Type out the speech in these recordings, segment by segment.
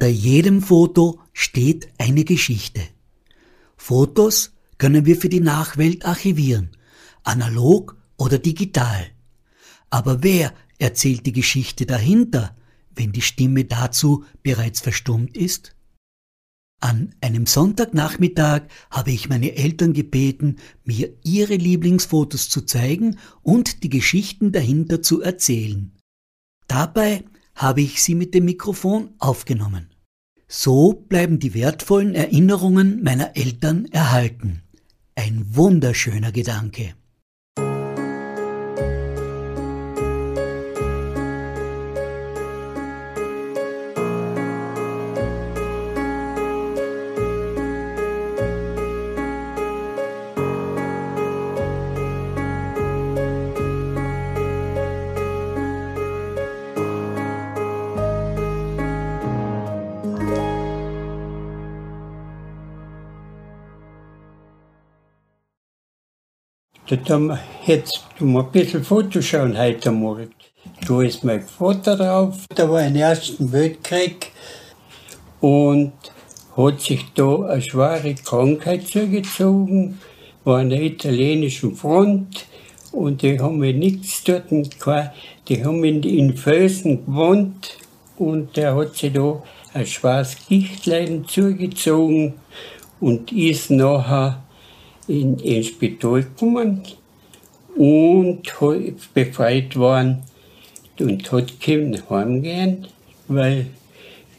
Hinter jedem Foto steht eine Geschichte. Fotos können wir für die Nachwelt archivieren, analog oder digital. Aber wer erzählt die Geschichte dahinter, wenn die Stimme dazu bereits verstummt ist? An einem Sonntagnachmittag habe ich meine Eltern gebeten, mir ihre Lieblingsfotos zu zeigen und die Geschichten dahinter zu erzählen. Dabei habe ich sie mit dem Mikrofon aufgenommen. So bleiben die wertvollen Erinnerungen meiner Eltern erhalten. Ein wunderschöner Gedanke. Da jetzt tun wir ein bisschen Fotoschauen heute Morgen. Da ist mein Vater drauf. Da war im Ersten Weltkrieg und hat sich da eine schwere Krankheit zugezogen, war an der italienischen Front und die haben nichts dort, die haben in den Felsen gewohnt und der hat sich da ein schwarzes Gichtleiden zugezogen und ist nachher in, ins Spital gekommen und befreit worden und hat können heimgehen, weil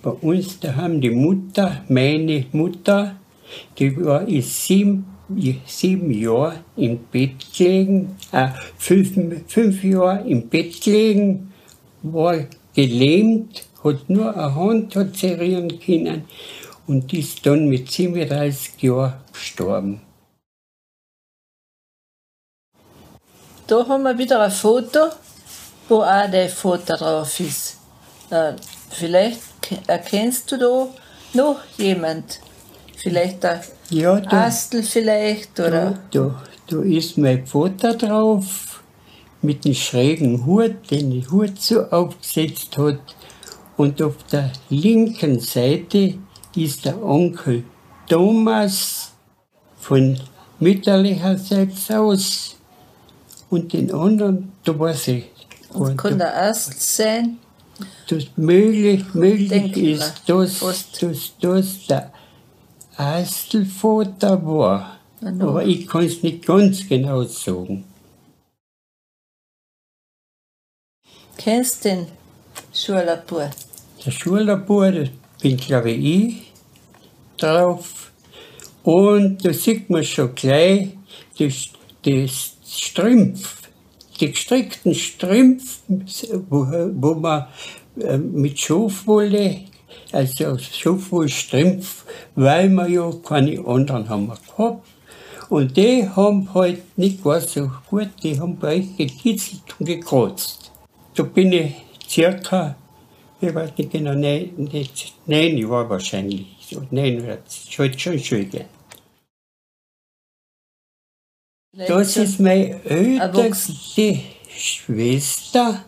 bei uns da haben die Mutter, meine Mutter, die war ist sieben, sieben Jahre im Bett gelegen, äh, fünf, fünf Jahre im Bett gelegen, war gelähmt, hat nur eine Hand hat zerrieren können und ist dann mit 37 Jahren gestorben. Da haben wir wieder ein Foto, wo auch der Foto drauf ist. Äh, vielleicht erkennst du da noch jemand. Vielleicht der ja, da, Astel vielleicht, oder? Da, da, da ist mein Foto drauf, mit dem schrägen Hut, den der Hut so aufgesetzt hat. Und auf der linken Seite ist der Onkel Thomas von mütterlicherseits aus und den anderen, da weiß ich. Und kann der Ast sein? Das möglich, möglich ist, dass, dass das der Astelvater war. Aber ich kann es nicht ganz genau sagen. Kennst du den Schulabur? Der Schulabur, das bin glaube ich drauf. Und da sieht man schon gleich das, das Strümpf, die gestrickten Strümpfe, wo, wo man äh, mit Schafwolle, also Schafwollstrümpf, weil wir ja keine anderen haben gehabt. Und die haben halt nicht gar so gut, die haben euch gekitzelt und gekratzt. Da bin ich circa, ich weiß nicht genau, nein, nein, ich war wahrscheinlich nein, schon, schon schön gehen. Das ist meine älteste Schwester.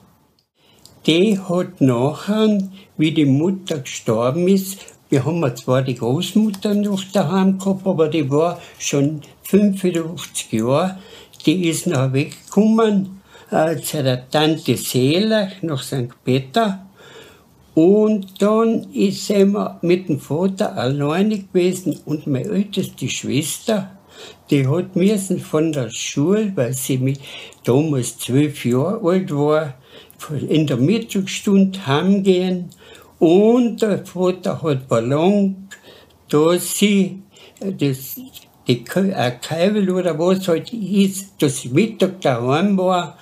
Die hat nachher, wie die Mutter gestorben ist, wir haben zwar die Großmutter noch daheim gehabt, aber die war schon 55 Jahre. Die ist noch weggekommen äh, zu der Tante Seeler nach St. Peter. Und dann ist sie mit dem Vater alleine gewesen und meine älteste Schwester die hat müssen von der Schule, weil sie mit damals zwölf Jahre alt war, in der Mittagsstunde heimgehen. Und der Vater hat verlangt, dass sie das, die Kaivel oder was halt ist, dass Mittag daheim war.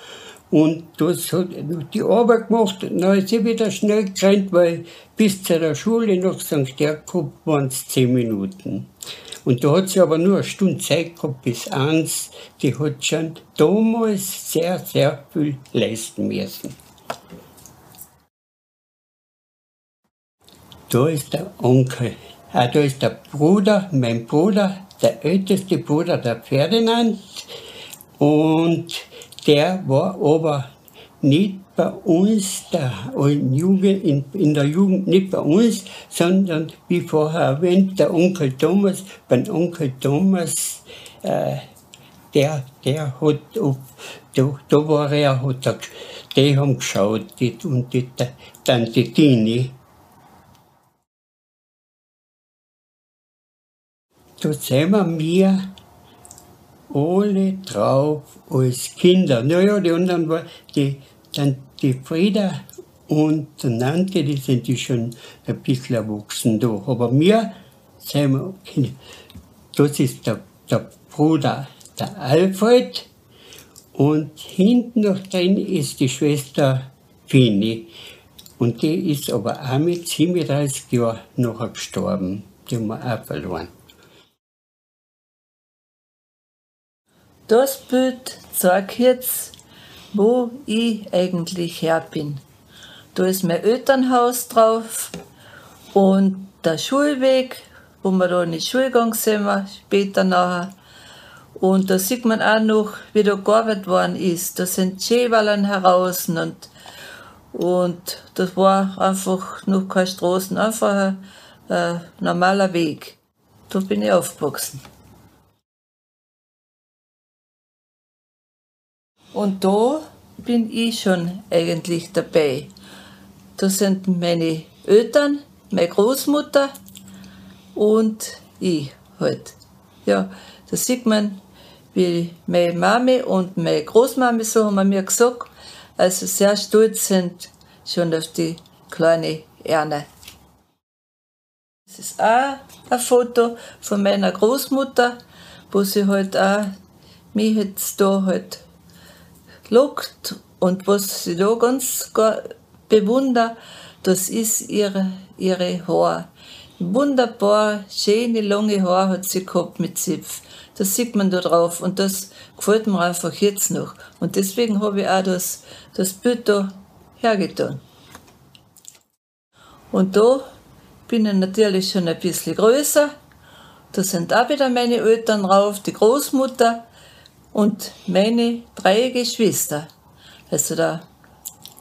Und das hat die Arbeit gemacht. Und dann ist sie wieder schnell gerannt, weil bis zu der Schule nach St. Jakob waren es zehn Minuten. Und da hat sie aber nur eine Stunde Zeit gehabt bis eins. Die hat schon damals sehr, sehr viel leisten müssen. Da ist der Onkel, ah, da ist der Bruder, mein Bruder, der älteste Bruder, der Ferdinand. Und der war aber nicht bei uns, der Jugend, in, in der Jugend nicht bei uns, sondern wie vorher erwähnt, der Onkel Thomas, beim Onkel Thomas, äh, der, der hat, auf, da, da war er, hat er, die haben geschaut, die, und die Tante Tini. Da sehen wir alle drauf als Kinder. Naja, die anderen waren, die, dann die Frieda und die Nante, die sind die schon ein bisschen erwachsen da. Aber mir sind wir Kinder. Das ist der, der Bruder, der Alfred. Und hinten noch drin ist die Schwester Fini. Und die ist aber auch mit 37 Jahren nachher gestorben. Die haben wir auch verloren. Das Bild zeigt jetzt, wo ich eigentlich her bin. Da ist mein Elternhaus drauf und der Schulweg, wo wir da in die Schule gegangen sind, später nachher. Und da sieht man auch noch, wie da gearbeitet worden ist. Da sind Schäwallen heraus und, und das war einfach noch keine Straßen, einfach ein, ein normaler Weg. Da bin ich aufgewachsen. Und da bin ich schon eigentlich dabei. Da sind meine Eltern, meine Großmutter und ich halt. Ja, da sieht man, wie meine Mami und meine Großmami, so haben mir gesagt, also sehr stolz sind schon auf die kleine Erne. Das ist auch ein Foto von meiner Großmutter, wo sie halt auch mich jetzt da halt lockt und was sie da ganz bewundert, das ist ihre, ihre Haar. Wunderbar, schöne, lange Haar hat sie gehabt mit Zipf. Das sieht man da drauf und das gefällt mir einfach jetzt noch. Und deswegen habe ich auch das, das Bild da hergetan. Und da bin ich natürlich schon ein bisschen größer. Da sind auch wieder meine Eltern drauf, die Großmutter und meine drei Geschwister. Also der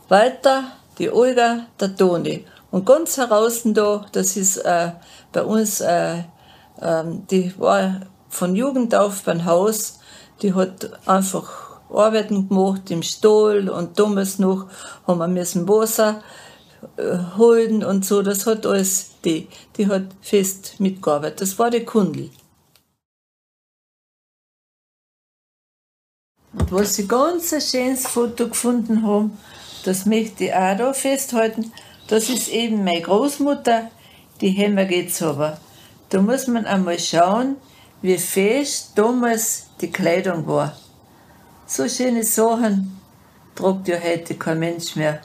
Walter, die Olga, der Toni. Und ganz heraus da, das ist äh, bei uns, äh, äh, die war von Jugend auf beim Haus, die hat einfach Arbeiten gemacht im Stall und damals noch haben wir müssen Wasser äh, holen und so. Das hat alles die, die hat fest mitgearbeitet. Das war die Kundel. Und was sie ganz ein schönes Foto gefunden haben, das möchte ich auch da festhalten, das ist eben meine Großmutter, die Hämmer geht's aber. Da muss man einmal schauen, wie fest damals die Kleidung war. So schöne Sachen tragt ja heute kein Mensch mehr.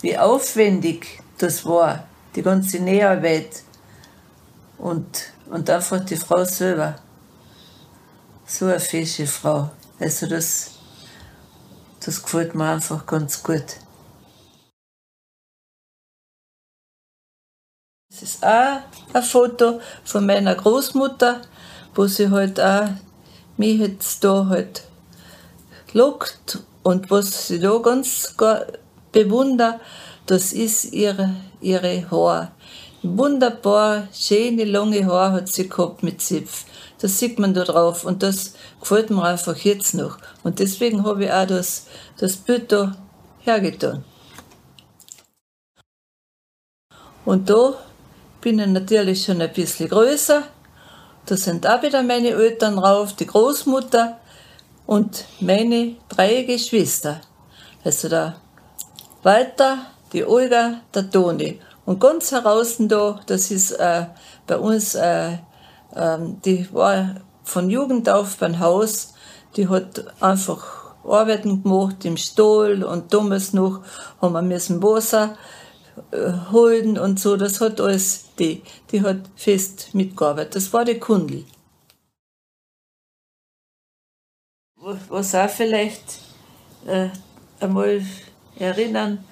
Wie aufwendig das war, die ganze Näharbeit und, und einfach die Frau selber. So eine fesche Frau. Also das, das gefällt mir einfach ganz gut. Das ist auch ein Foto von meiner Großmutter, wo sie halt auch mich jetzt da halt lockt und was sie da ganz bewundert, das ist ihre, ihre Haar. Wunderbar, schöne, lange Haar hat sie gehabt mit Zipf. Das sieht man da drauf und das gefällt mir einfach jetzt noch. Und deswegen habe ich auch das, das Bild da hergetan. Und da bin ich natürlich schon ein bisschen größer. Da sind auch wieder meine Eltern drauf, die Großmutter und meine drei Geschwister. Also der Walter, die Olga, der Toni. Und ganz heraus da, das ist äh, bei uns äh, ähm, die war von Jugend auf beim Haus, die hat einfach Arbeiten gemacht im Stall und damals noch haben wir müssen Wasser äh, holen und so, das hat alles die, die hat fest mitgearbeitet. Das war die Kundel. Was auch vielleicht äh, einmal erinnern,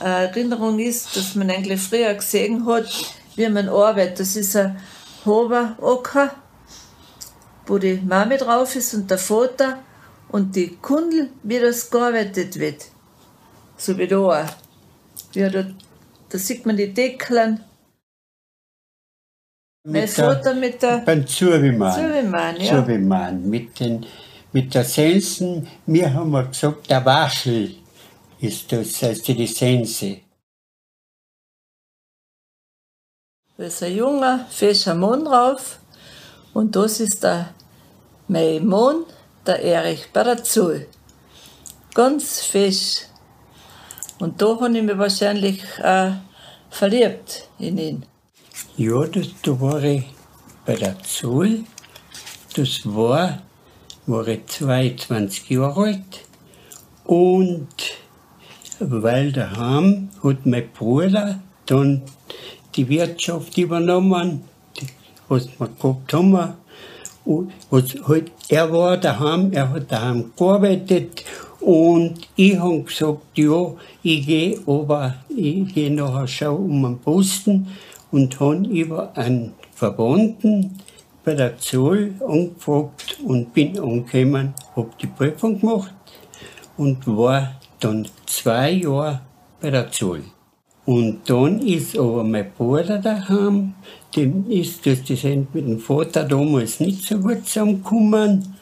äh, Erinnerung ist, dass man eigentlich früher gesehen hat, wie man arbeitet. Das ist ein Ocker, wo die Mami drauf ist und der Vater und die Kundel, wie das gearbeitet wird. so wie da. Ja, da, da sieht man die Deckeln. Mein Vater mit der. Beim Zubemann. Zubemann, ja. Zubemann. Mit, den, mit der Sensen, wir haben gesagt, der Waschel ist das, heißt die Sense. Da ist ein junger, fescher Mann drauf. Und das ist der mein Mann, der Erich Barazul. Ganz fesch. Und da habe ich mich wahrscheinlich auch verliebt in ihn. Ja, das, da war ich bei der Zoll. Das war, war ich 22 Jahre alt. Und weil daheim hat mein Bruder dann die Wirtschaft übernommen, was wir gehabt haben. Und was halt, er war daheim, er hat daheim gearbeitet und ich habe gesagt, ja, ich gehe, aber ich gehe nachher schon um den Posten und habe über einen Verwandten bei der Zoll angefragt und bin angekommen, habe die Prüfung gemacht und war dann zwei Jahre bei der Zoll. Und dann ist aber mein Bruder daheim, dem ist das, das mit dem Vater damals nicht so gut zusammengekommen.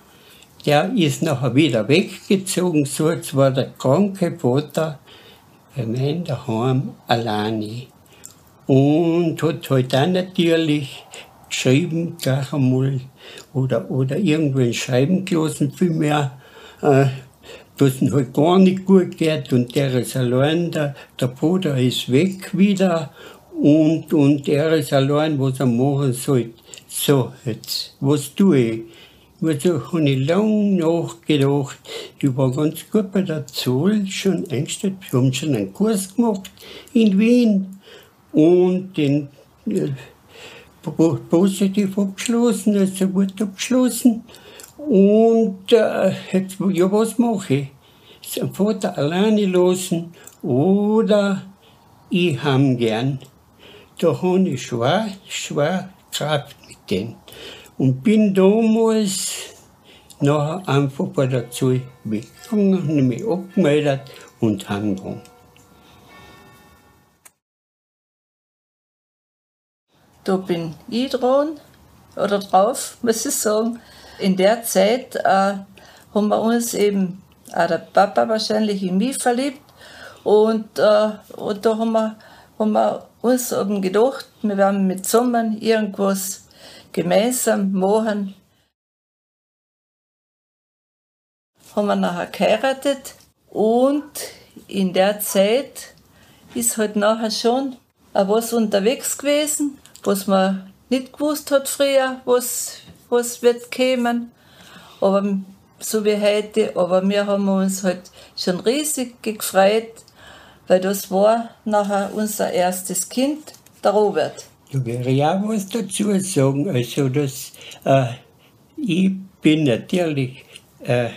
Der ist nachher wieder weggezogen, so jetzt war der kranke Vater bei mir daheim alleine. Und hat halt auch natürlich geschrieben, gleich einmal, oder, oder irgendwann schreiben gelassen, vielmehr, äh, ihm halt gar nicht gut geht und der ist allein, der, der Bruder ist weg wieder und, und er ist allein, was er machen soll. So, jetzt, was tue ich? Also habe ich lang nachgedacht. Ich war ganz gut bei der Zoll schon eingestellt. Wir haben schon einen Kurs gemacht in Wien und den äh, positiv abgeschlossen, also gut abgeschlossen. Und äh, jetzt, ja, was mache ich? Den Vater alleine lassen oder ich habe gern. Da habe ich schwer, schwer gehabt mit denen. Und bin damals nachher einfach bei der Zoll weggegangen, habe mich abgemeldet und heimgegangen. Da bin ich dran, oder drauf, muss ich sagen. In der Zeit äh, haben wir uns eben, auch der Papa wahrscheinlich in mich verliebt. Und, äh, und da haben wir, haben wir uns eben gedacht, wir werden mit zusammen irgendwas gemeinsam machen. Haben wir nachher geheiratet und in der Zeit ist halt nachher schon was unterwegs gewesen, was man nicht gewusst hat früher, was, was wird kommen. Aber so wie heute, aber wir haben uns halt schon riesig gefreut, weil das war nachher unser erstes Kind, der Robert. Da wäre auch was dazu sagen. Also, dass, äh, ich bin natürlich äh,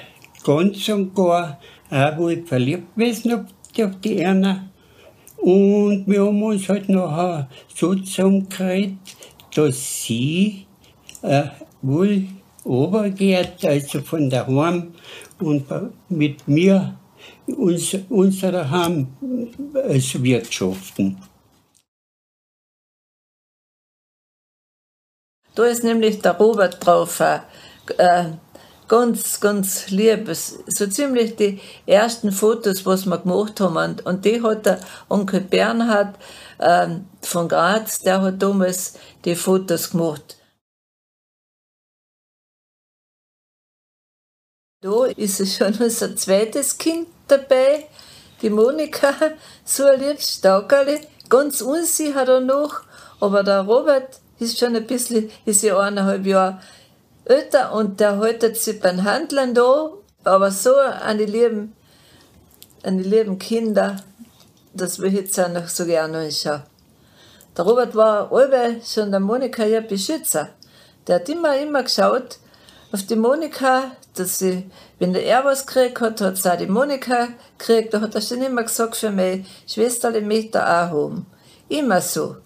ganz und gar, auch wo ich verliebt gewesen habe auf die Erna. Und wir haben uns halt nachher so zusammengekriegt, dass sie äh, wohl runtergeht, also von daheim und mit mir uns, unser Heim als wirtschaften. Da ist nämlich der Robert drauf, äh, ganz, ganz lieb. So ziemlich die ersten Fotos, was wir gemacht haben. Und, und die hat der Onkel Bernhard äh, von Graz, der hat damals die Fotos gemacht. Da ist es schon unser zweites Kind dabei, die Monika, so ein liebes Staukerli, ganz unsicher noch, aber der Robert ist schon ein bisschen, ist ja eineinhalb Jahre älter und der haltet sich beim Handeln da, aber so an die lieben, an die lieben Kinder, das will ich jetzt auch noch so gerne anschauen. Der Robert war allweil schon der Monika ihr Beschützer. Der hat immer, immer geschaut auf die Monika, dass sie, wenn er was gekriegt hat, hat sie auch die Monika gekriegt. Da hat er schon immer gesagt, für meine Schwester, die möchte auch haben. Immer so.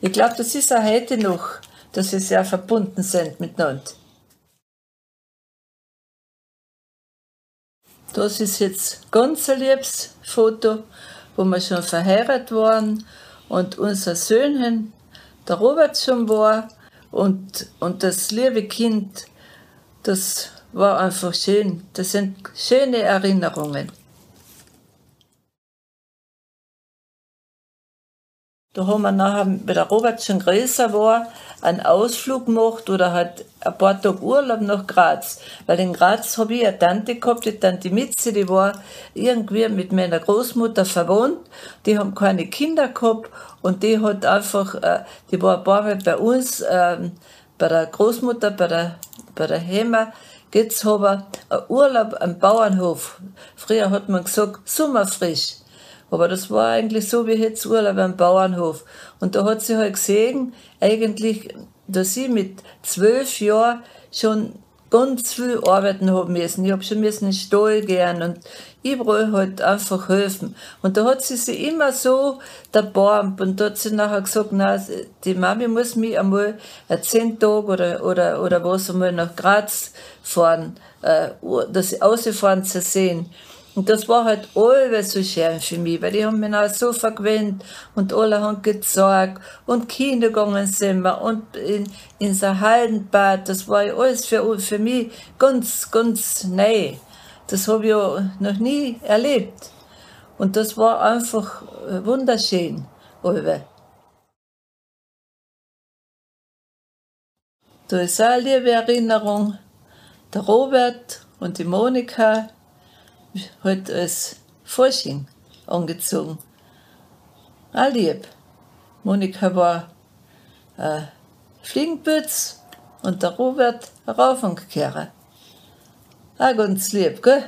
Ich glaube, das ist auch heute noch, dass sie sehr verbunden sind miteinander. Das ist jetzt ganz ein liebes Foto, wo wir schon verheiratet waren und unser Söhnchen, der Robert schon war und, und das liebe Kind, das war einfach schön. Das sind schöne Erinnerungen. Da haben wir nachher, weil der Robert schon größer war, einen Ausflug gemacht oder hat ein paar Tage Urlaub nach Graz. Weil in Graz habe ich eine Tante gehabt, die Tante Mitzi, die war irgendwie mit meiner Großmutter verwohnt. Die haben keine Kinder gehabt und die hat einfach, äh, die war ein paar Mal bei uns, ähm, bei der Großmutter, bei der, bei der Hema, Jetzt habe ich einen Urlaub am Bauernhof. Früher hat man gesagt, sommerfrisch. Aber das war eigentlich so wie jetzt Urlaub am Bauernhof. Und da hat sie halt gesehen, eigentlich, dass ich mit zwölf Jahren schon ganz viel arbeiten haben müssen. Ich habe schon müssen in den Stall gehen und überall halt einfach helfen. Und da hat sie sich immer so dabei und da hat sie nachher gesagt, na, die Mami muss mich einmal zehn Tage oder, oder, oder was einmal nach Graz fahren, äh, sie ausfahren zu sehen. Und das war halt alles so schön für mich, weil die haben mich auch so vergewöhnt und alle haben gezeigt und Kinder gegangen sind wir und in, in so Haldenbad, das war alles für, für mich ganz, ganz neu. Das habe ich ja noch nie erlebt. Und das war einfach äh, wunderschön. Alle. Da ist auch eine liebe Erinnerung. Der Robert und die Monika, hat als Forschung angezogen. All lieb. Monika war ein Fliegenpütz und der Robert ein Raufangkehrer. Auch ganz lieb, gell?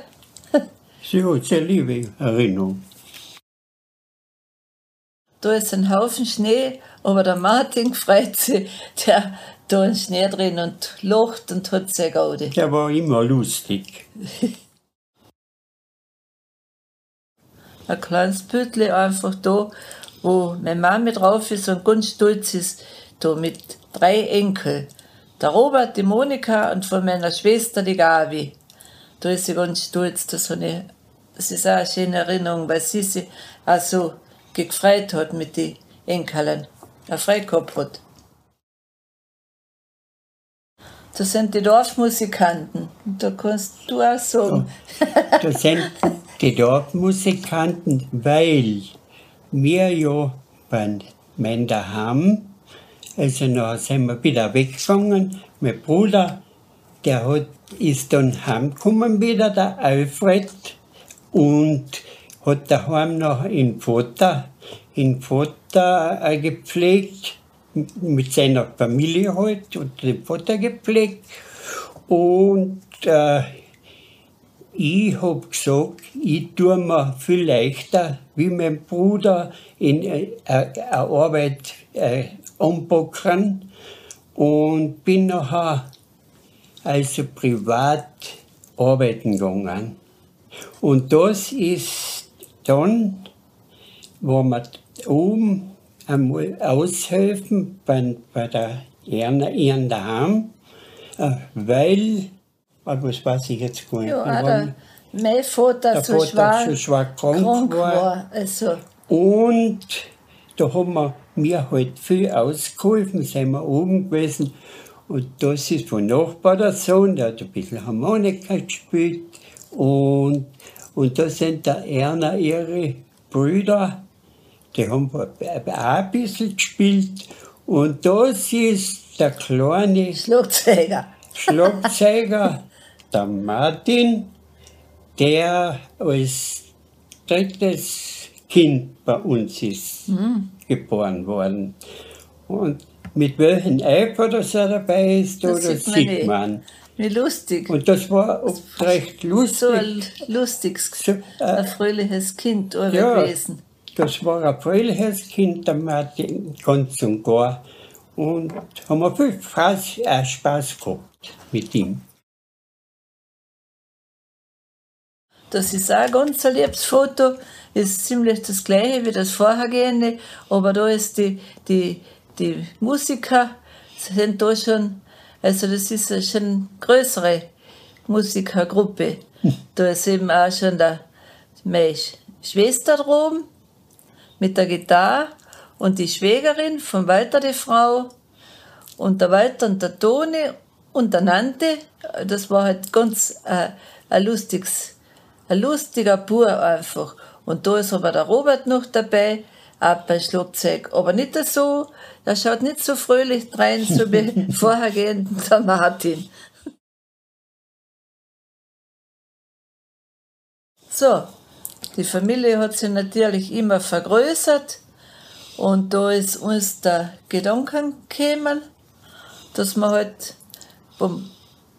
Sie hat sehr liebe Erinnerung. Da ist ein Haufen Schnee, aber der Martin freut sich, der da einen Schnee drin und lacht und hat sehr Gaude. Der war immer lustig. ein kleines Pütli einfach da, wo meine Mama drauf ist und ganz stolz ist, da mit drei Enkel. Der Robert, die Monika und von meiner Schwester die Gabi. Da ist sie ganz stolz, das, ich, das ist auch eine schöne Erinnerung, weil sie sich auch so gefreut hat mit den Enkeln, eine frei gehabt hat. Das sind die Dorfmusikanten. Und da kannst du auch sagen. Das sind die Dorfmusikanten, weil wir ja bei meinem daheim, also dann sind wir wieder weggegangen. Mein Bruder, der hat, ist dann heimgekommen wieder, der Alfred, und hat daheim noch in Vater, in Vater äh, gepflegt, mit seiner Familie halt, und den Vater gepflegt. Und äh, ich habe gesagt, ich tue mir viel leichter, wie mein Bruder in äh, eine Arbeit äh, anpacken und bin nachher also privat arbeiten gegangen. Und das ist dann, wo wir oben einmal aushelfen bei, bei der Erna, ihren daheim, äh, weil was weiß ich jetzt gar nicht. Ja, der, mein Vater, der so, Vater schwer, so schwer krank, krank war. war. Also, Und da haben wir mir halt viel ausgeholfen, sind wir oben gewesen. Und das ist von Nachbar der Sohn, der hat ein bisschen Harmonika gespielt. Und, und da sind der Erna ihre Brüder, die haben auch ein bisschen gespielt. Und das ist der kleine Schlagzeuger. Schlagzeuger, der Martin, der als drittes Kind bei uns ist Mhm. geboren worden. Und mit welchem Eifer das er dabei ist, Das oder sieht man sieht nicht. man. Wie lustig. Und das war recht so lustig. ein lustiges, So, äh, ein fröhliches Kind ja. gewesen. Das war ein fröhliches Kind, der Martin, ganz und gar. Und haben wir viel Spaß, äh, Spaß gehabt mit ihm. Das ist auch ein ganz ein liebes Foto. Ist ziemlich das gleiche wie das vorhergehende, aber da ist die, die, die Musiker sind da schon, also das ist eine schon größere Musikergruppe. Da ist eben auch schon der, meine Schwester drum mit der Gitarre und die Schwägerin von Walter, die Frau, und der Walter und der Toni und der Nante. Das war halt ganz äh, ein lustiges, ein lustiger Bur einfach. Und da ist aber der Robert noch dabei, auch beim Schlagzeug. Aber nicht so, er schaut nicht so fröhlich rein, so wie vorhergehend der Martin. So, die Familie hat sich natürlich immer vergrößert und da ist uns der Gedanken gekommen, dass wir halt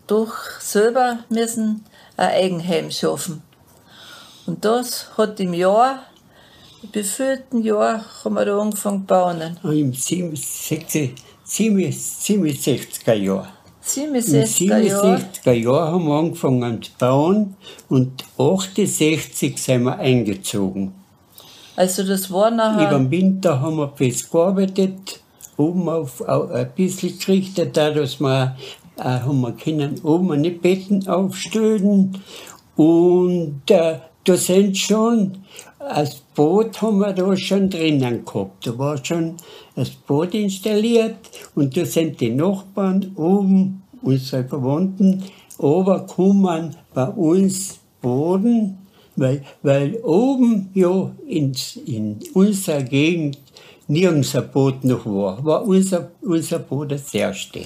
durch selber müssen ein Eigenheim schaffen. Und das hat im Jahr, im befüllten Jahr, haben wir da angefangen zu bauen. Im 67, 67er Jahr. 67er Jahr. 67er Jahr haben wir angefangen zu bauen und 68 sind wir eingezogen. Also das war nachher... Über den Winter haben wir fest gearbeitet, oben auf, auf ein bisschen gerichtet, da dass wir äh, haben wir können oben eine Betten aufstellen und äh, da sind schon, das Boot haben wir da schon drinnen gehabt. Da war schon das Boot installiert und da sind die Nachbarn oben, unsere Verwandten, runtergekommen bei uns Boden, weil, weil oben ja in, in unserer Gegend nirgends ein Boot noch war, war unser, unser Boot das erste.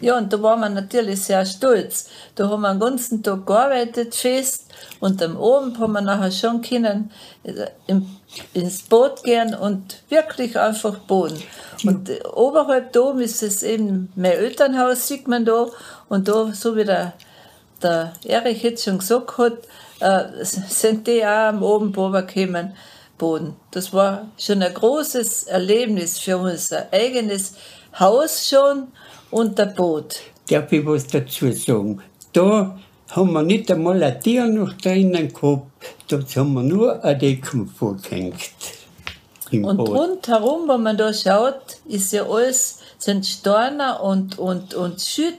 Ja, und da waren wir natürlich sehr stolz. Da haben wir den ganzen Tag gearbeitet, fest, und am Abend haben wir nachher schon können äh, ins Boot gehen und wirklich einfach boden. Und äh, oberhalb da oben ist es eben mein Elternhaus, sieht man da, und da, so wie der, der Erich jetzt schon gesagt hat, äh, sind die auch am Abend gekommen, Boden. Das war schon ein großes Erlebnis für uns, ein eigenes Haus schon und der Boot. Darf ich was dazu sagen? Da haben wir nicht einmal ein Tier noch drinnen gehabt, dort haben wir nur ein Decken vorgehängt. Und Boot. rundherum, wenn man da schaut, ist ja alles, sind Steine und, und, und Schütt,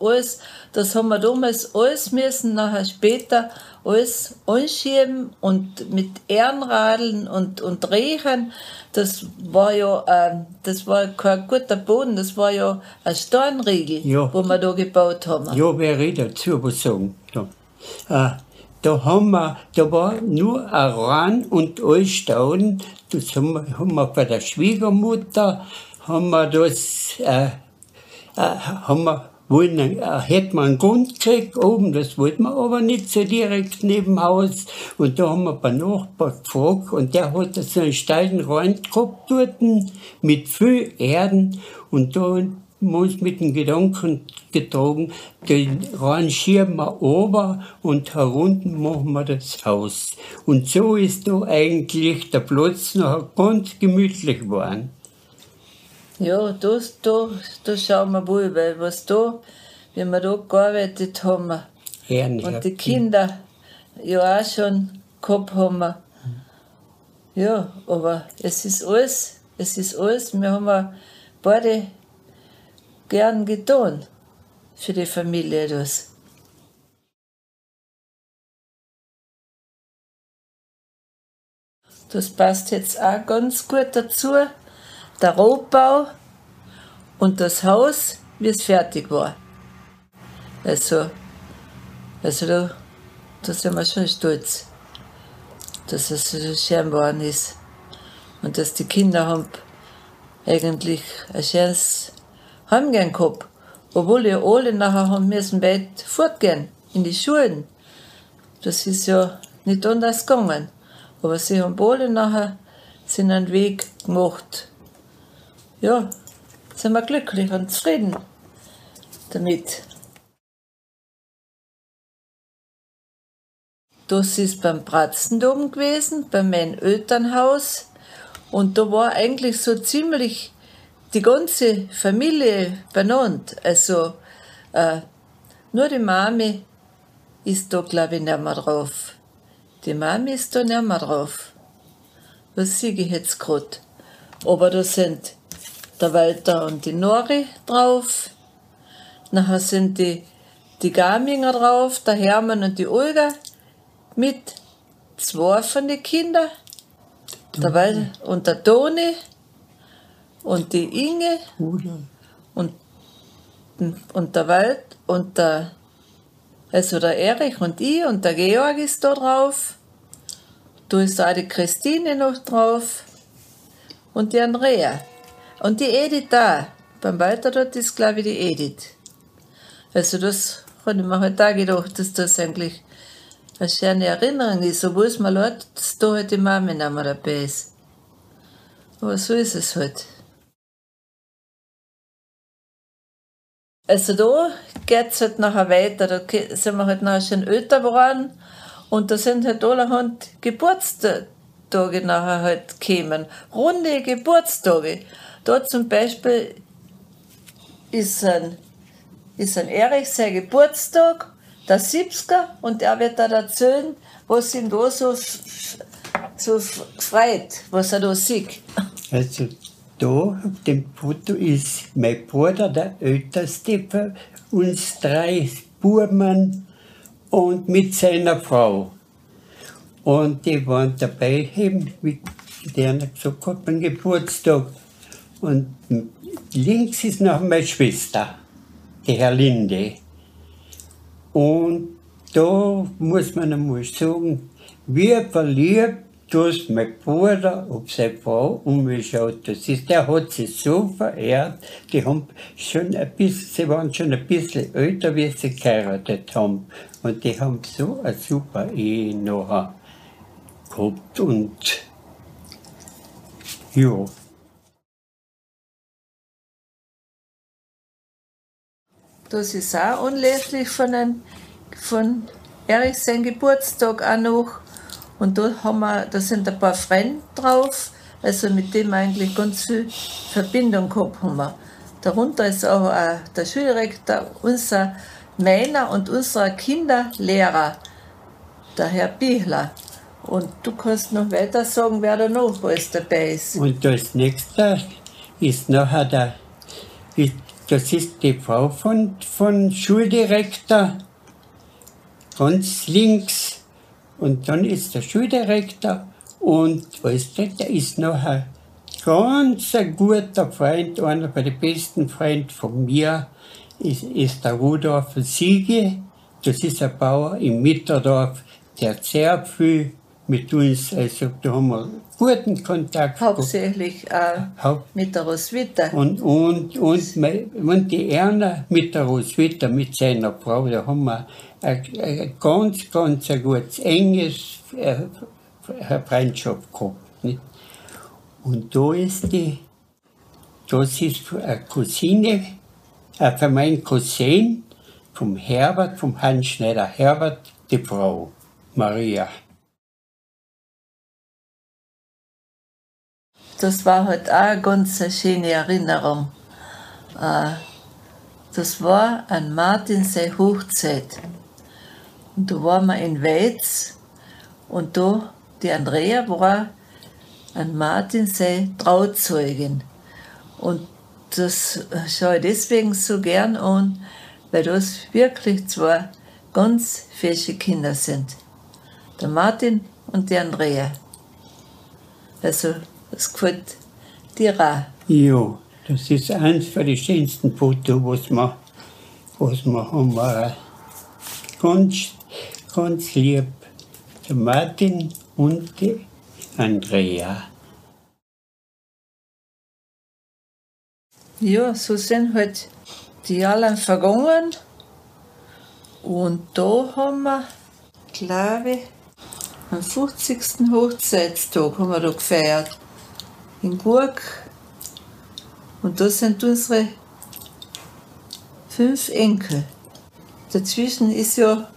alles, das haben wir damals alles müssen, nachher später alles anschieben und mit Ehrenradeln und, und Riechen, das war ja, äh, das war kein guter Boden, das war ja ein Steinriegel, ja. wo wir da gebaut haben. Ja, wäre ich dazu was sagen. Ja. Äh, da haben wir, da war nur ein Rahn und Altstauden, das haben wir, haben wir bei der Schwiegermutter, haben wir das, äh, äh, haben wir wollten, äh, hätte man einen Grund gekriegt oben, das wollten wir aber nicht so direkt neben Haus. Und da haben wir bei Nachbar gefragt und der hat so einen steilen Rand gehabt dort mit viel Erden und da uns mit dem Gedanken getragen, den Rand schieben wir ober und herunter machen wir das Haus. Und so ist da eigentlich der Platz noch ganz gemütlich geworden. Ja, da, da, da schauen wir wohl, weil was da, wenn wir da gearbeitet haben Herrlich. und die Kinder ja auch schon gehabt haben. Ja, aber es ist alles, es ist alles, wir haben beide gern getan für die Familie das. Das passt jetzt auch ganz gut dazu der Rohbau und das Haus, wie es fertig war. Also, also da, da sind wir schon stolz, dass es so schön geworden ist. Und dass die Kinder haben eigentlich ein schönes Heimgehen gehabt. Obwohl ja alle nachher haben müssen weit fortgehen, in die Schulen. Das ist ja nicht anders gegangen. Aber sie haben alle nachher sind einen Weg gemacht ja, sind wir glücklich und zufrieden damit. Das ist beim Bratzendom gewesen, bei meinem Elternhaus. Und da war eigentlich so ziemlich die ganze Familie benannt. Also äh, nur die Mami ist da, glaube ich, nicht mehr drauf. Die Mami ist da nicht mehr drauf. Was sehe ich jetzt gerade? Aber da sind der Walter und die Nori drauf. Nachher sind die die Garminger drauf, der Hermann und die Olga mit zwei von den Kindern, der Wal und der Toni und die Inge und, und der Wald und der, also der Erich und ich und der Georg ist da drauf. Da ist auch die Christine noch drauf und die Andrea. Und die Edith da. Beim Walter dort ist, glaube ich, die Edith. Also das habe ich mir halt auch gedacht, dass das eigentlich eine schöne Erinnerung ist, obwohl es mir leid, dass da halt die Mama nicht mehr dabei ist. Aber so ist es halt. Also da geht es halt nachher weiter, da sind wir halt nachher schon älter geworden und da sind halt allerhand Geburtstage nachher halt gekommen. Runde Geburtstage. Da zum Beispiel ist ein, ist ein Erich sein Geburtstag der 70er und er wird da erzählen, was ihm da so, so freut, was er da sieht. Also da auf dem Foto ist mein Bruder, der Älteste von uns drei Buben und mit seiner Frau. Und die waren dabei, eben, wie der gesagt hat, beim Geburtstag. Und links ist noch meine Schwester, die Herlinde. Und da muss man einmal sagen, wie verliebt das mein Bruder auf seine Frau umgeschaut. Das ist, der hat sie so verehrt, die haben schon ein bisschen, sie waren schon ein bisschen älter, wie sie geheiratet haben. Und die haben so eine super Ehe nachher gehabt und ja. Das ist auch anlässlich von, ein, von Erich sein Geburtstag auch noch. Und da, haben wir, da sind ein paar Freunde drauf, also mit dem eigentlich ganz viel Verbindung gehabt haben. Wir. Darunter ist auch der Schuldirektor, unser meiner und unserer Kinderlehrer, der Herr Bichler. Und du kannst noch weiter sagen, wer da noch alles dabei ist. Und das nächste ist nachher der, das ist die Frau von, von Schuldirektor, ganz links. Und dann ist der Schuldirektor und du, der ist noch ein ganz ein guter Freund, einer der besten Freunde von mir, ist, ist der Rudolf Siege. Das ist ein Bauer im Mitterdorf, der sehr viel mit uns, also da haben wir guten Kontakt. Hauptsächlich äh, Haupt mit der Roswitha. Und, und, und, und die Erna mit der Roswitha, mit seiner Frau, da haben wir ein, ein ganz, ganz ein gutes, enges äh, Freundschaft gehabt. Nicht? Und da ist die, das ist eine Cousine, äh, von meinem Cousin, vom Herbert, vom Hans Schneider Herbert, die Frau Maria. Das war halt auch eine ganz schöne Erinnerung. Äh, das war an Martinsee Hochzeit. Und da waren wir in Weiz und da, die Andrea war an Martinsee Trauzeugin. Und das schaue ich deswegen so gern an, weil das wirklich zwei ganz fesche Kinder sind. Der Martin und die Andrea. Also das gefällt dir auch. Ja, das ist eins von den schönsten Fotos, was wir, was wir haben. Ganz, ganz lieb. Der Martin und die Andrea. Ja, so sind halt die Jahre vergangen. Und da haben wir, glaube ich, am 50. Hochzeitstag haben wir da gefeiert in Burg. Und das sind unsere fünf Enkel. Dazwischen ist ja,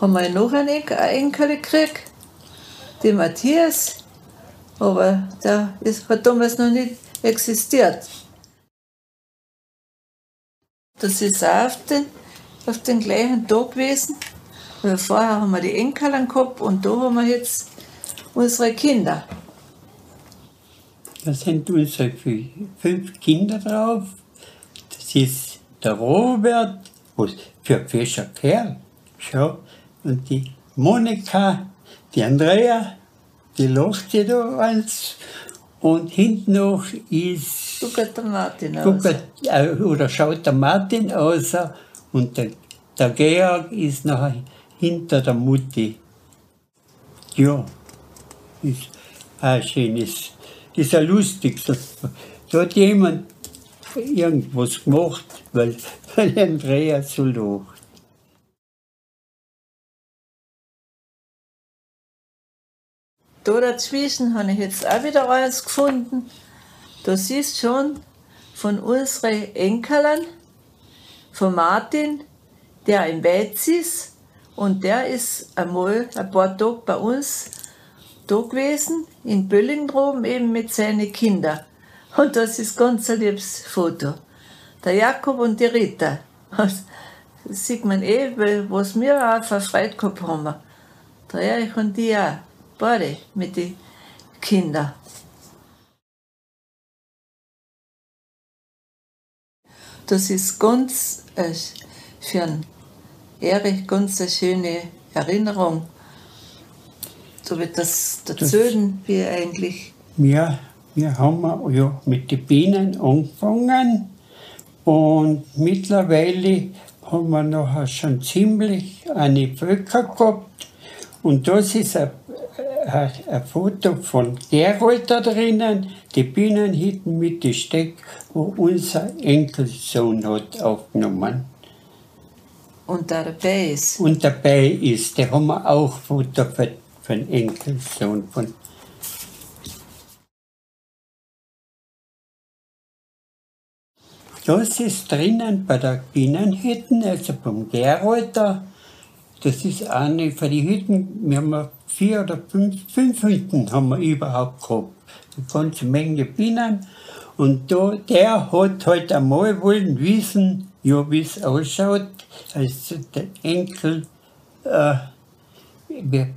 haben wir noch einen Enkel, Enkel gekriegt, den Matthias, aber der ist, hat damals noch nicht existiert. Das ist auch auf den, auf den gleichen Tag gewesen. Weil vorher haben wir die Enkel gehabt und da haben wir jetzt unsere Kinder. Da sind unsere fünf Kinder drauf. Das ist der Robert was für ein fescher Kerl. Schau, und die Monika, die Andrea, die sich da eins. Und hinten noch ist. Guckt der Martin aus. Äh, oder schaut der Martin aus. Und der, der Georg ist noch hinter der Mutti. Ja, ist ein schönes, ist ja lustig. Da hat jemand irgendwas gemacht, weil, weil Andrea so lacht. Da dazwischen habe ich jetzt auch wieder eins gefunden. Da siehst schon von unseren Enkeln, von Martin, der in Weiz ist. Und der ist einmal ein paar Tage bei uns da gewesen, in Bölling droben, eben mit seinen Kindern. Und das ist ganz ein liebes Foto. Der Jakob und die Rita. Das sieht man eh, was wir auch verfreut gehabt haben. Der Erich und die auch. Beide mit den Kindern. Das ist ganz äh, für einen Erich ganz eine schöne Erinnerung. So wird das erzählen, wie eigentlich. Wir, wir haben ja mit den Bienen angefangen und mittlerweile haben wir nachher schon ziemlich eine Völker gehabt. Und das ist ein ein Foto von Gerold da drinnen, die Bienenhütten mit dem Steck, wo unser Enkelsohn hat aufgenommen. Und dabei ist? Und dabei ist, der haben wir auch Foto den Enkelsohn von Das ist drinnen bei der Bienenhütten, also beim Gerold da. Das ist eine von den Hütten, wir haben vier oder fünf, fünf Hütten haben wir überhaupt gehabt. Eine ganze Menge Bienen. Und da, der hat halt einmal wollen wissen, ja, wie es ausschaut. Also der Enkel äh,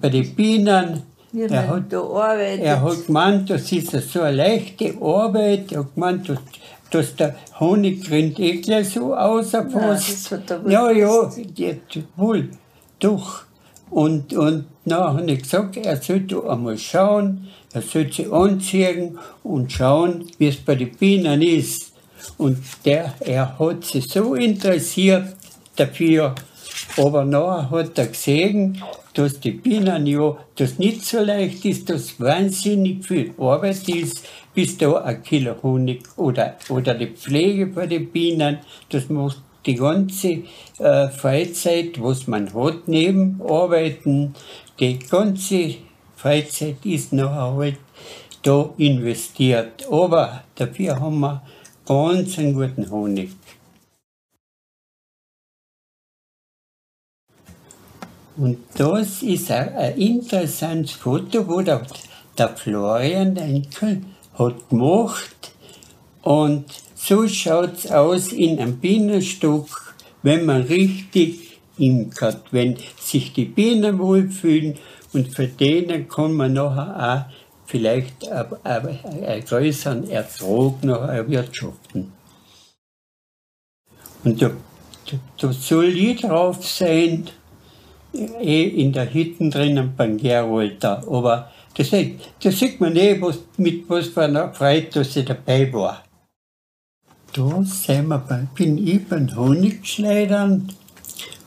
bei den Bienen. Wie er hat, da arbeitet. er hat gemeint, das ist so eine leichte Arbeit. Er hat gemeint, dass, dass der Honig rinnt eh gleich so wohl Ja, ja, die- wohl, doch. Und, und dann habe ich gesagt, er sollte einmal schauen, er sollte sich anziehen und schauen, wie es bei den Bienen ist. Und der, er hat sich so interessiert dafür, aber nachher hat er gesehen, dass die Bienen ja, das nicht so leicht ist, dass wahnsinnig viel Arbeit ist, bis da ein Kilo Honig oder, oder die Pflege bei den Bienen, das macht die ganze äh, Freizeit, was man hat neben Arbeiten, die ganze Freizeit ist nachher halt da investiert. Aber dafür haben wir ganz einen guten Honig. Und das ist ein, interessantes Foto, wo der, der Florian Enkel hat gemacht. Und so schaut es aus in einem Bienenstock, wenn man richtig imkert, wenn sich die Bienen wohlfühlen. Und für denen kann man nachher auch vielleicht ein- ein- einen größeren Ertrag noch erwirtschaften. Und da, da, da soll ich drauf sein, eh in der Hütte drinnen beim Gerold. Aber das, sieht- das sieht man eh, was, mit was für einer Freude, dass ich dabei war. Da sind wir bei, bin ich beim Honigschneidern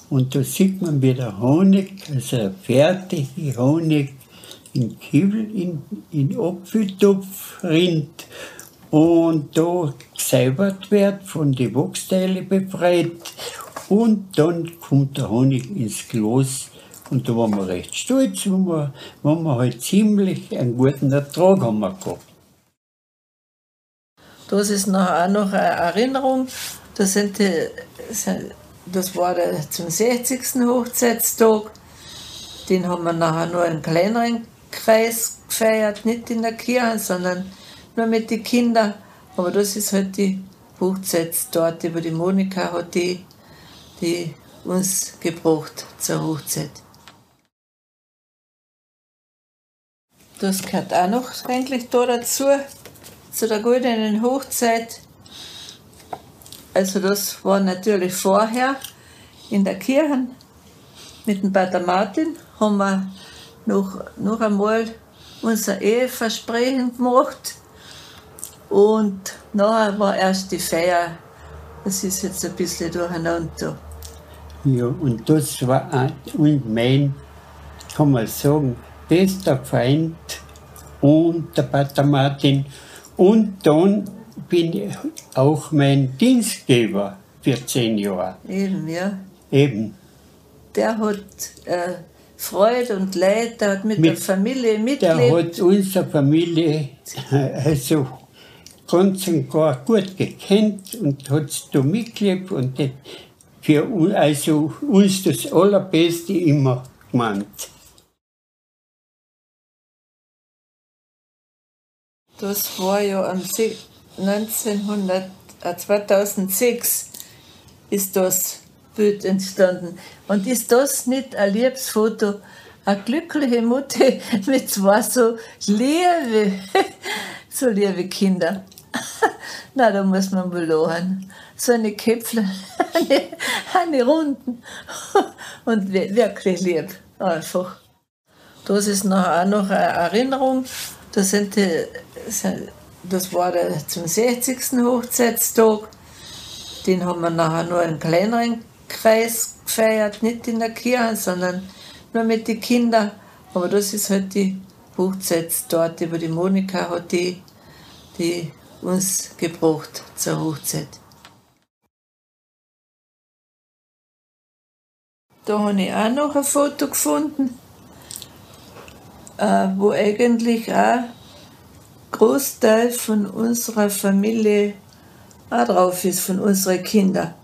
und da sieht man, wie der Honig, also der fertige Honig, in Kiebel, in, in Apfeltopf rinnt und da gesäubert wird, von den Wachsteilen befreit und dann kommt der Honig ins Glas und da waren wir recht stolz, wo wir, wo wir halt ziemlich einen guten Ertrag haben gehabt. Das ist noch auch noch eine Erinnerung. Das, sind die, das war der, zum 60. Hochzeitstag. Den haben wir nachher nur in kleineren Kreis gefeiert, nicht in der Kirche, sondern nur mit den Kindern. Aber das ist halt die Hochzeitstorte, wo die Monika hat die, die uns gebracht zur Hochzeit. Das gehört auch noch eigentlich da dazu, zu der goldenen Hochzeit. Also das war natürlich vorher. in der Kirche mit dem Pater Martin haben wir noch, noch einmal unser Eheversprechen gemacht. Und nachher war erst die Feier. Das ist jetzt ein bisschen durcheinander. Ja, und das war und mein, kann man sagen, bester Freund und der Pater Martin. Und dann bin ich auch mein Dienstgeber für zehn Jahre. Eben, ja. Eben. Der hat äh, Freude und Leid, der hat mit, mit der Familie mitgelebt. Der hat unsere Familie also ganz und gar gut gekannt und hat da mitgelebt und für also uns das Allerbeste immer gemeint. Das war ja am 1900, äh 2006 ist das Bild entstanden. Und ist das nicht ein liebes Foto? Eine glückliche Mutter mit zwei so liebe, so liebe Kinder. Na, da muss man wohl lachen. So eine Köpfle, eine, eine Runden. Und wirklich lieb, einfach. Das ist noch, auch noch eine Erinnerung. Das, sind die, das war der zum 60. Hochzeitstag. Den haben wir nachher nur einen kleineren Kreis gefeiert, nicht in der Kirche, sondern nur mit den Kindern. Aber das ist halt die Hochzeitstorte, wo die Monika hat die, die uns gebracht zur Hochzeit. Da habe ich auch noch ein Foto gefunden, äh, wo eigentlich auch ein Großteil von unserer Familie auch drauf ist, von unseren Kindern.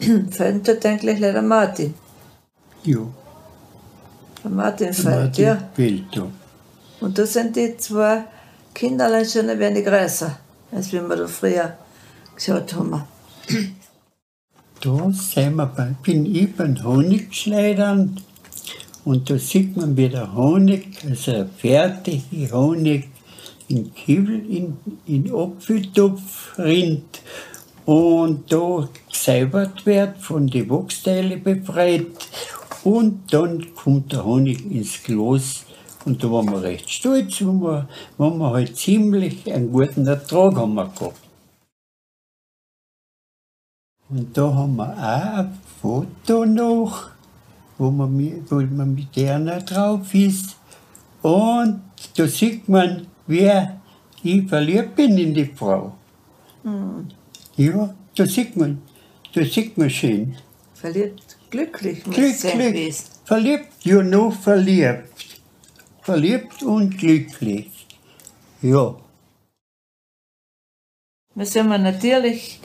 Fällt dort eigentlich der Martin. Ja. Der Martin fällt, ja. Ja. Und da sind die zwei Kinderlein schon ein wenig größer, als wir da früher geschaut haben. Da sind wir bei, bin ich beim Honigschneidern und da sieht man, wie der Honig, also fertige Honig, in Kiebel, in, in Apfeltopf rinnt und da gesäubert wird, von den Wachsteilen befreit und dann kommt der Honig ins Glas und da waren wir recht stolz, wo wir, wo wir halt ziemlich einen guten Ertrag haben wir gehabt. Und da haben wir auch ein Foto noch, wo man, wo man mit der drauf ist. Und da sieht man, wer ich verliebt bin in die Frau. Mhm. Ja, da sieht man, da sieht man schön. Verliebt, glücklich glücklich. Verliebt, ja, noch verliebt. Verliebt und glücklich. Ja. Wir sind natürlich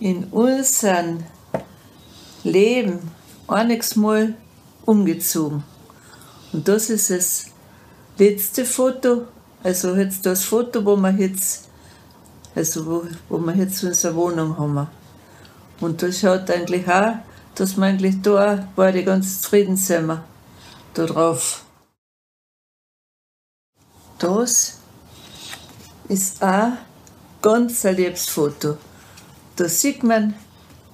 in unserem Leben einiges Mal umgezogen. Und das ist das letzte Foto, also jetzt das Foto, wo wir jetzt also wo, wo wir jetzt unsere Wohnung haben. Und das schaut eigentlich auch, dass wir eigentlich da beide ganz zufrieden sind, da drauf. Das ist auch ganz ein liebes Foto. Da sieht man,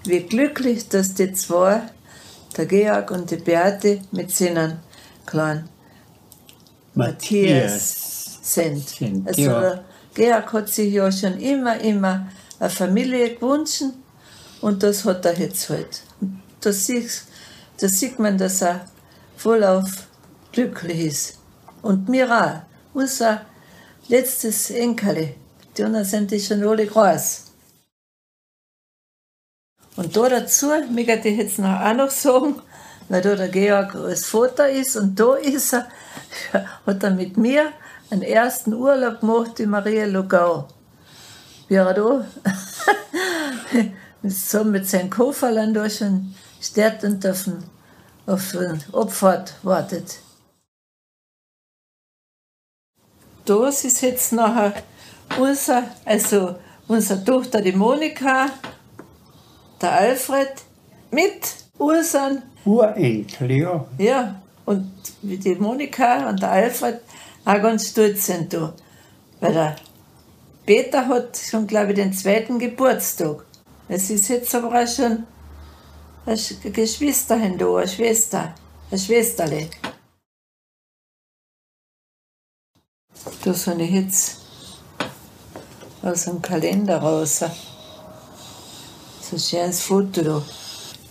wie glücklich dass die zwei, der Georg und die Beate, mit seinen kleinen Matthias, Matthias sind. Also ja. Georg hat sich ja schon immer, immer eine Familie gewünscht und das hat er jetzt halt. Da sieht, da sieht man, dass er vollauf glücklich ist. Und mir auch. Unser letztes Enkel, die sind die schon alle groß. Und da dazu, mir möchte ich jetzt noch auch noch sagen, weil da der Georg als Vater ist und da ist er, hat er mit mir einen ersten Urlaub gemacht in Maria Lugau. Wie er da so mit seinem Kofferland da schon steht und auf, den, auf den Abfahrt wartet. Das ist jetzt nachher unser, also unsere Tochter, die Monika, der Alfred, mit unseren Urenkel, ja. Ja, und die Monika und der Alfred auch ganz stolz sind da. Weil der Peter hat schon, glaube ich, den zweiten Geburtstag. Es ist jetzt aber auch schon Ein Geschwister haben da, eine Schwester, ein Schwesterle. Das habe ich jetzt aus dem Kalender raus. So ein schönes Foto da.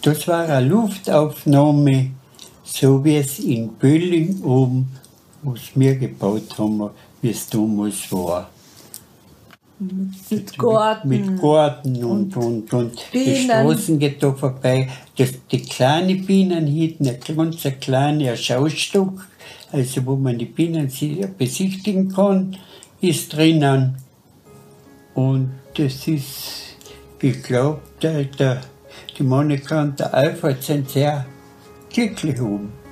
Das war eine Luftaufnahme, so wie es in Bölling oben, was wir gebaut haben, wie es damals war. Mit Garten. Mit Garten und, und, und, die Straßen geht da vorbei. Das, die kleine Bienen hinten, ein ganz kleiner Schaustück, also wo man die Bienen besichtigen kann, ist drinnen. Und das ist, ich glaube, die Monika und der Alfred sind sehr glücklich oben.